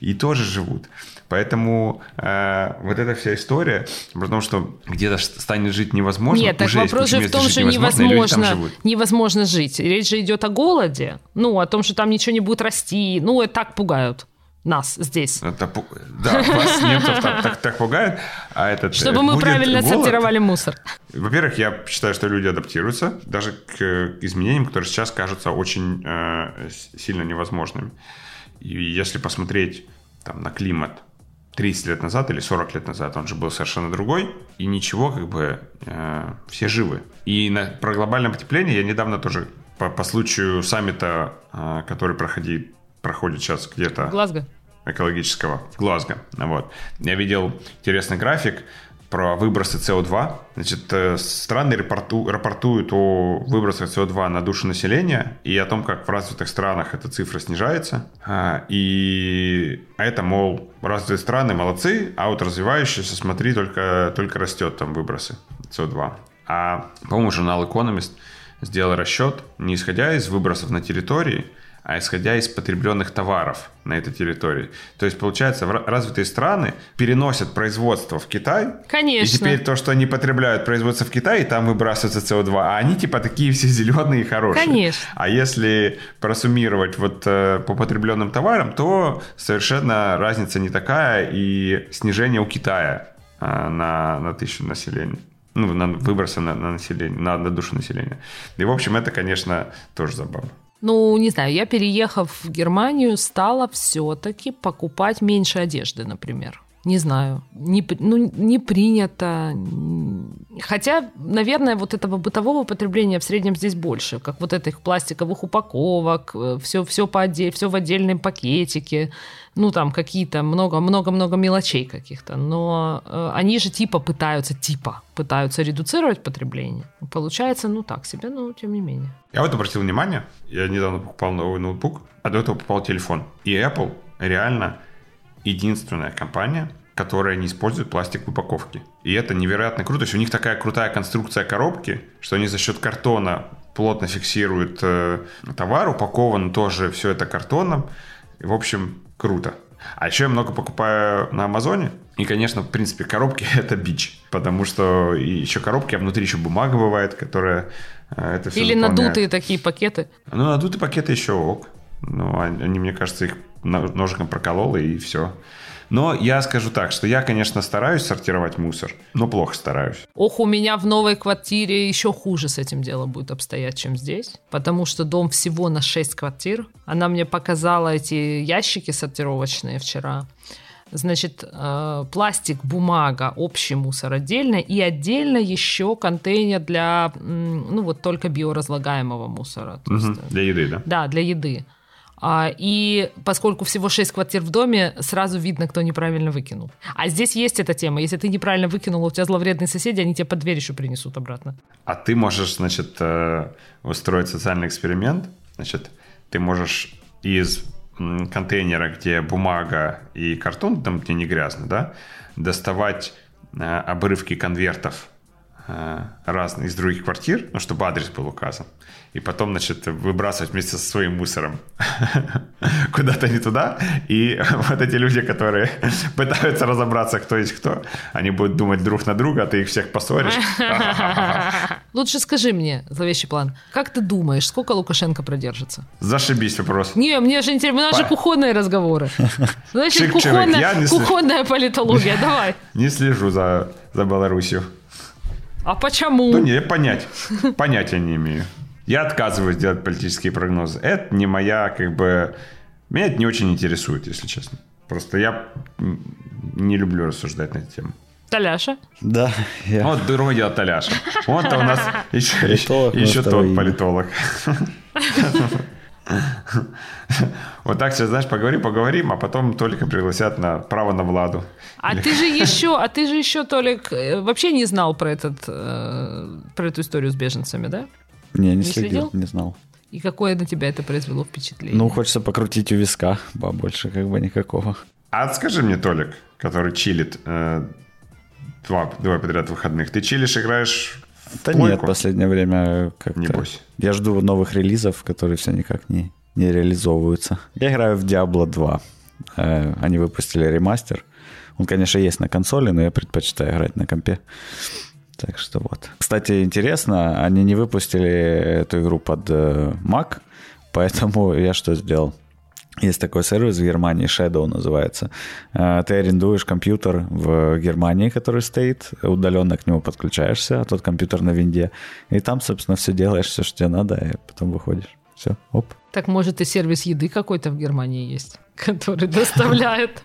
Speaker 2: И тоже живут. Поэтому э, вот эта вся история, потому что где-то станет жить невозможно.
Speaker 3: Нет, так вопрос же в том, что невозможно, невозможно жить. Речь же идет о голоде, ну, о том, что там ничего не будет расти. Ну, это так пугают нас здесь.
Speaker 2: Это, да, вас немцев так, так, так пугает, а этот
Speaker 3: э, Чтобы мы правильно голод. сортировали мусор.
Speaker 2: Во-первых, я считаю, что люди адаптируются даже к изменениям, которые сейчас кажутся очень э, сильно невозможными. И если посмотреть там, на климат 30 лет назад или 40 лет назад, он же был совершенно другой, и ничего, как бы, э, все живы. И на, про глобальное потепление я недавно тоже по, по случаю саммита, э, который проходит, проходит сейчас где-то...
Speaker 3: Глазго.
Speaker 2: Экологического, в Глазго. Вот. Я видел интересный график, про выбросы СО2. Значит, э, страны рапорту, рапортуют о выбросах СО2 на душу населения и о том, как в развитых странах эта цифра снижается. А, и это, мол, развитые страны молодцы, а вот развивающиеся, смотри, только, только растет там выбросы СО2. А, по-моему, журнал Economist сделал расчет, не исходя из выбросов на территории, а исходя из потребленных товаров на этой территории. То есть, получается, развитые страны переносят производство в Китай.
Speaker 3: Конечно.
Speaker 2: И теперь то, что они потребляют производство в Китае, там выбрасывается СО2, а они типа такие все зеленые и хорошие.
Speaker 3: Конечно.
Speaker 2: А если просуммировать вот э, по потребленным товарам, то совершенно разница не такая и снижение у Китая э, на, на тысячу населения ну, на выбросы на, на население, на, на душу населения. И, в общем, это, конечно, тоже забавно.
Speaker 3: Ну, не знаю, я, переехав в Германию, стала все-таки покупать меньше одежды, например. Не знаю, не, ну, не принято. Хотя, наверное, вот этого бытового потребления в среднем здесь больше, как вот этих пластиковых упаковок, все, все, по отдель, все в отдельном пакетике, ну, там какие-то много-много-много мелочей каких-то. Но э, они же типа пытаются, типа пытаются редуцировать потребление. Получается, ну, так себе, но тем не менее.
Speaker 2: Я вот обратил внимание, я недавно покупал новый ноутбук, а до этого покупал телефон. И Apple реально единственная компания, которая не использует пластик в упаковке. И это невероятно круто. То есть у них такая крутая конструкция коробки, что они за счет картона плотно фиксируют э, товар, упакован тоже все это картоном. И, в общем, круто. А еще я много покупаю на Амазоне. И, конечно, в принципе, коробки — это бич. Потому что еще коробки, а внутри еще бумага бывает, которая э, это все
Speaker 3: Или
Speaker 2: заполняет.
Speaker 3: надутые такие пакеты.
Speaker 2: Ну, надутые пакеты еще ок. Ну, они, мне кажется, их ножиком проколол, и все. Но я скажу так, что я, конечно, стараюсь сортировать мусор, но плохо стараюсь.
Speaker 3: Ох, у меня в новой квартире еще хуже с этим делом будет обстоять, чем здесь. Потому что дом всего на 6 квартир. Она мне показала эти ящики сортировочные вчера. Значит, э, пластик, бумага, общий мусор отдельно и отдельно еще контейнер для, ну вот только биоразлагаемого мусора.
Speaker 2: Угу, есть, для еды, да?
Speaker 3: Да, для еды. А, и поскольку всего 6 квартир в доме, сразу видно, кто неправильно выкинул. А здесь есть эта тема. Если ты неправильно выкинул, у тебя зловредные соседи, они тебе под дверь еще принесут обратно.
Speaker 2: А ты можешь, значит, э, устроить социальный эксперимент. Значит, ты можешь из контейнера, где бумага и картон, там, где не грязно, да, доставать э, обрывки конвертов э, разных из других квартир, ну, чтобы адрес был указан и потом, значит, выбрасывать вместе со своим мусором куда-то не туда. И вот эти люди, которые пытаются разобраться, кто есть кто, они будут думать друг на друга, а ты их всех поссоришь.
Speaker 3: Лучше скажи мне, зловещий план, как ты думаешь, сколько Лукашенко продержится?
Speaker 2: Зашибись вопрос.
Speaker 3: Не, мне же интересно, у нас же кухонные разговоры. Значит, кухонная, политология, давай.
Speaker 2: Не слежу за, за Белоруссию.
Speaker 3: А почему?
Speaker 2: Ну, не, понять. Понятия не имею. Я отказываюсь делать политические прогнозы. Это не моя, как бы... Меня это не очень интересует, если честно. Просто я не люблю рассуждать на эту тему.
Speaker 3: Таляша?
Speaker 1: Да.
Speaker 2: Я... Вот другое дело Таляша. Он-то у нас еще, политолог, еще тот политолог. Вот так сейчас, знаешь, поговорим, поговорим, а потом Толика пригласят на право на Владу.
Speaker 3: А ты же еще, а ты же еще, Толик, э, вообще не знал про этот, э, про эту историю с беженцами, да?
Speaker 1: Не, не, не следил, следил, не знал.
Speaker 3: И какое на тебя это произвело впечатление?
Speaker 1: Ну, хочется покрутить у виска, а больше как бы никакого.
Speaker 2: А скажи мне, Толик, который чилит э, два, два подряд выходных, ты чилишь, играешь
Speaker 1: Да плойку? нет, последнее время как-то...
Speaker 2: Небось.
Speaker 1: Я жду новых релизов, которые все никак не, не реализовываются. Я играю в Diablo 2. Э, они выпустили ремастер. Он, конечно, есть на консоли, но я предпочитаю играть на компе. Так что вот. Кстати, интересно, они не выпустили эту игру под э, Mac, поэтому я что сделал? Есть такой сервис в Германии, Shadow называется. Э, ты арендуешь компьютер в Германии, который стоит, удаленно к нему подключаешься, а тот компьютер на винде. И там, собственно, все делаешь, все, что тебе надо, и потом выходишь. Все, оп.
Speaker 3: Так может и сервис еды какой-то в Германии есть, который доставляет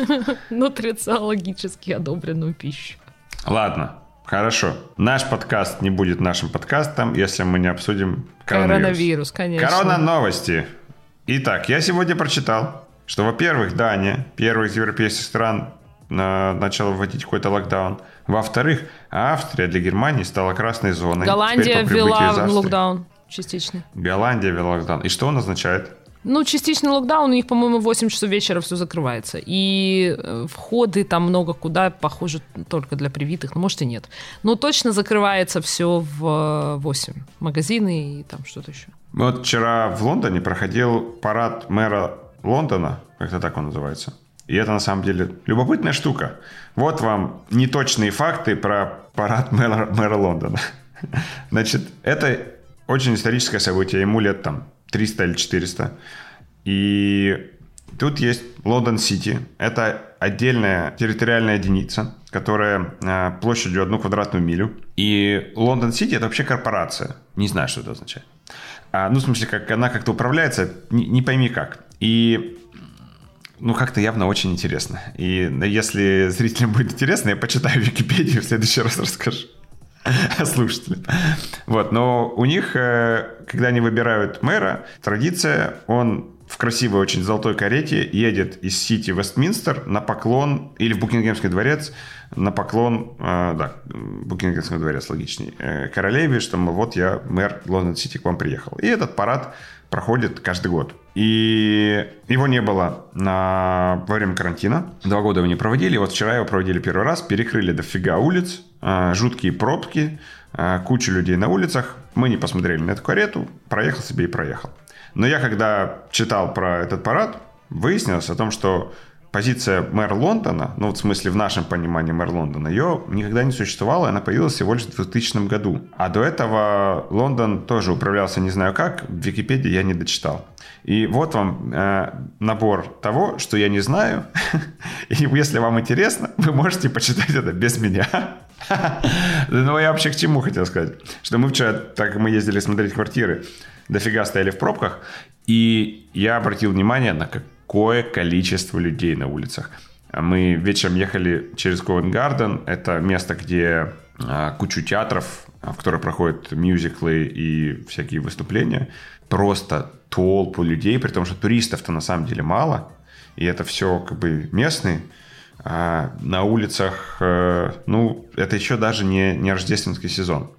Speaker 3: нутрициологически одобренную пищу.
Speaker 2: Ладно, Хорошо. Наш подкаст не будет нашим подкастом, если мы не обсудим коронавирус.
Speaker 3: Коронавирус, конечно.
Speaker 2: Корона новости. Итак, я сегодня прочитал, что, во-первых, Дания, первая из европейских стран, начала вводить какой-то локдаун. Во-вторых, Австрия для Германии стала красной зоной.
Speaker 3: Голландия ввела локдаун частично.
Speaker 2: Голландия ввела локдаун. И что он означает?
Speaker 3: Ну, частичный локдаун, у них, по-моему, в 8 часов вечера все закрывается. И э, входы там много куда, похоже, только для привитых, ну, может и нет. Но точно закрывается все в 8. Магазины и там что-то еще.
Speaker 2: Вот вчера в Лондоне проходил парад мэра Лондона, как-то так он называется. И это на самом деле любопытная штука. Вот вам неточные факты про парад мэра, мэра Лондона. Значит, это очень историческое событие, ему лет там 300 или 400. И тут есть Лондон-Сити. Это отдельная территориальная единица, которая э, площадью одну квадратную милю. И Лондон-Сити это вообще корпорация. Не знаю, что это означает. А, ну, в смысле, как она как-то управляется, не, не пойми как. И ну, как-то явно очень интересно. И если зрителям будет интересно, я почитаю Википедию, в следующий раз расскажу слушателям. Вот, но у них, э, когда они выбирают мэра, традиция, он в красивой очень золотой карете едет из Сити Вестминстер на поклон, или в Букингемский дворец, на поклон, э, да, Букингемский дворец логичней, э, королеве, что, мол, вот я, мэр Лондон-Сити, к вам приехал. И этот парад проходит каждый год. И его не было на... во время карантина. Два года его не проводили. Вот вчера его проводили первый раз. Перекрыли дофига улиц. Э, жуткие пробки. Э, куча людей на улицах. Мы не посмотрели на эту карету. Проехал себе и проехал. Но я когда читал про этот парад, выяснилось о том, что позиция мэр Лондона, ну, в смысле, в нашем понимании мэр Лондона, ее никогда не существовало, она появилась всего лишь в 2000 году. А до этого Лондон тоже управлялся не знаю как, в Википедии я не дочитал. И вот вам э, набор того, что я не знаю. И если вам интересно, вы можете почитать это без меня. Ну, я вообще к чему хотел сказать? Что мы вчера, так как мы ездили смотреть квартиры, дофига стояли в пробках, и я обратил внимание на какое количество людей на улицах. Мы вечером ехали через Ковенгарден. Это место, где а, кучу театров, в которых проходят мюзиклы и всякие выступления. Просто толпу людей, при том, что туристов-то на самом деле мало. И это все как бы местные. А на улицах, э, ну, это еще даже не, не рождественский сезон.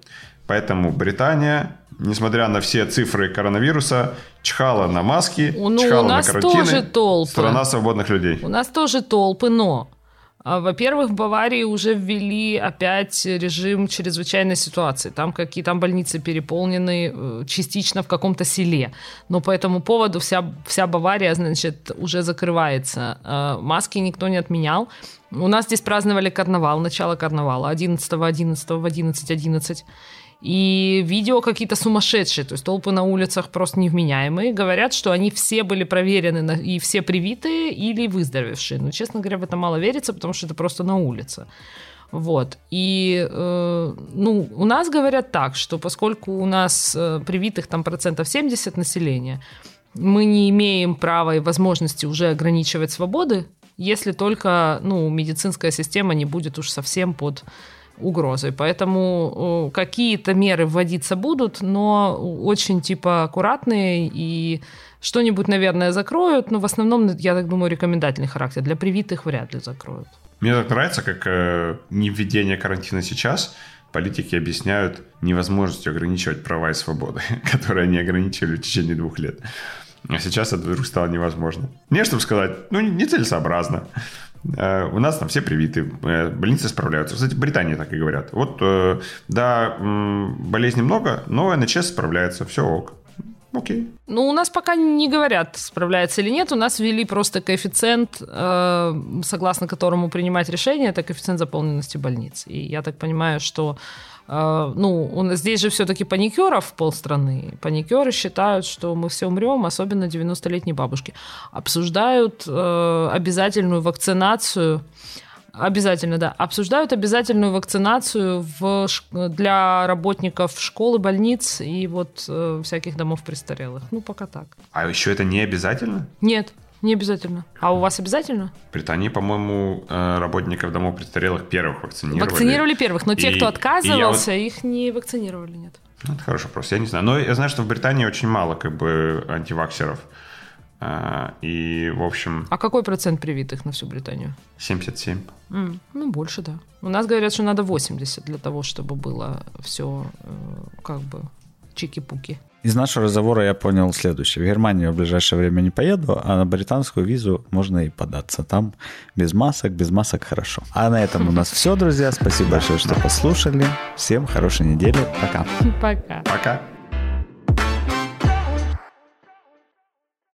Speaker 2: Поэтому Британия, несмотря на все цифры коронавируса, чхала на маски, ну, чхала у нас на карантины. Тоже толпы. Страна свободных людей.
Speaker 3: У нас тоже толпы, но а, во-первых, в Баварии уже ввели опять режим чрезвычайной ситуации. Там какие там больницы переполнены э, частично в каком-то селе. Но по этому поводу вся, вся Бавария, значит, уже закрывается. А, маски никто не отменял. У нас здесь праздновали карнавал, начало карнавала 11 11 в 11 11 и видео какие-то сумасшедшие, то есть толпы на улицах просто невменяемые. Говорят, что они все были проверены и все привитые или выздоровевшие. Но, честно говоря, в это мало верится, потому что это просто на улице. Вот. И, э, ну, у нас говорят так, что поскольку у нас э, привитых там процентов 70 населения, мы не имеем права и возможности уже ограничивать свободы, если только, ну, медицинская система не будет уж совсем под угрозой. Поэтому какие-то меры вводиться будут, но очень типа аккуратные и что-нибудь, наверное, закроют, но в основном, я так думаю, рекомендательный характер. Для привитых вряд ли закроют.
Speaker 2: Мне так нравится, как э, не введение карантина сейчас политики объясняют невозможностью ограничивать права и свободы, которые они ограничивали в течение двух лет. А сейчас это вдруг стало невозможно. Не, чтобы сказать, ну, нецелесообразно. Э, у нас там все привиты, э, больницы справляются. Кстати, в Британии так и говорят. Вот, э, да, болезней много, но НХС справляется, все ок. Окей.
Speaker 3: Ну, у нас пока не говорят, справляется или нет. У нас ввели просто коэффициент, согласно которому принимать решение, это коэффициент заполненности больниц. И я так понимаю, что ну, у нас здесь же все-таки паникеров полстраны. Паникеры считают, что мы все умрем, особенно 90-летние бабушки. Обсуждают э, обязательную вакцинацию. Обязательно, да. Обсуждают обязательную вакцинацию в, для работников школы, больниц и вот э, всяких домов престарелых. Ну, пока так.
Speaker 2: А еще это не обязательно?
Speaker 3: Нет. Не обязательно. А у вас обязательно?
Speaker 2: В Британии, по-моему, э, работников домов престарелых первых вакцинировали.
Speaker 3: Вакцинировали первых, но те, и, кто отказывался, вот... их не вакцинировали, нет.
Speaker 2: Ну, это хороший вопрос, я не знаю. Но я знаю, что в Британии очень мало как бы антиваксеров. А, и, в общем...
Speaker 3: А какой процент привитых на всю Британию?
Speaker 2: 77.
Speaker 3: Mm, ну, больше, да. У нас говорят, что надо 80 для того, чтобы было все э, как бы чики-пуки.
Speaker 1: Из нашего разговора я понял следующее. В Германию в ближайшее время не поеду, а на британскую визу можно и податься. Там без масок, без масок хорошо. А на этом у нас все, друзья. Спасибо большое, что послушали. Всем хорошей недели. Пока.
Speaker 3: Пока.
Speaker 2: Пока.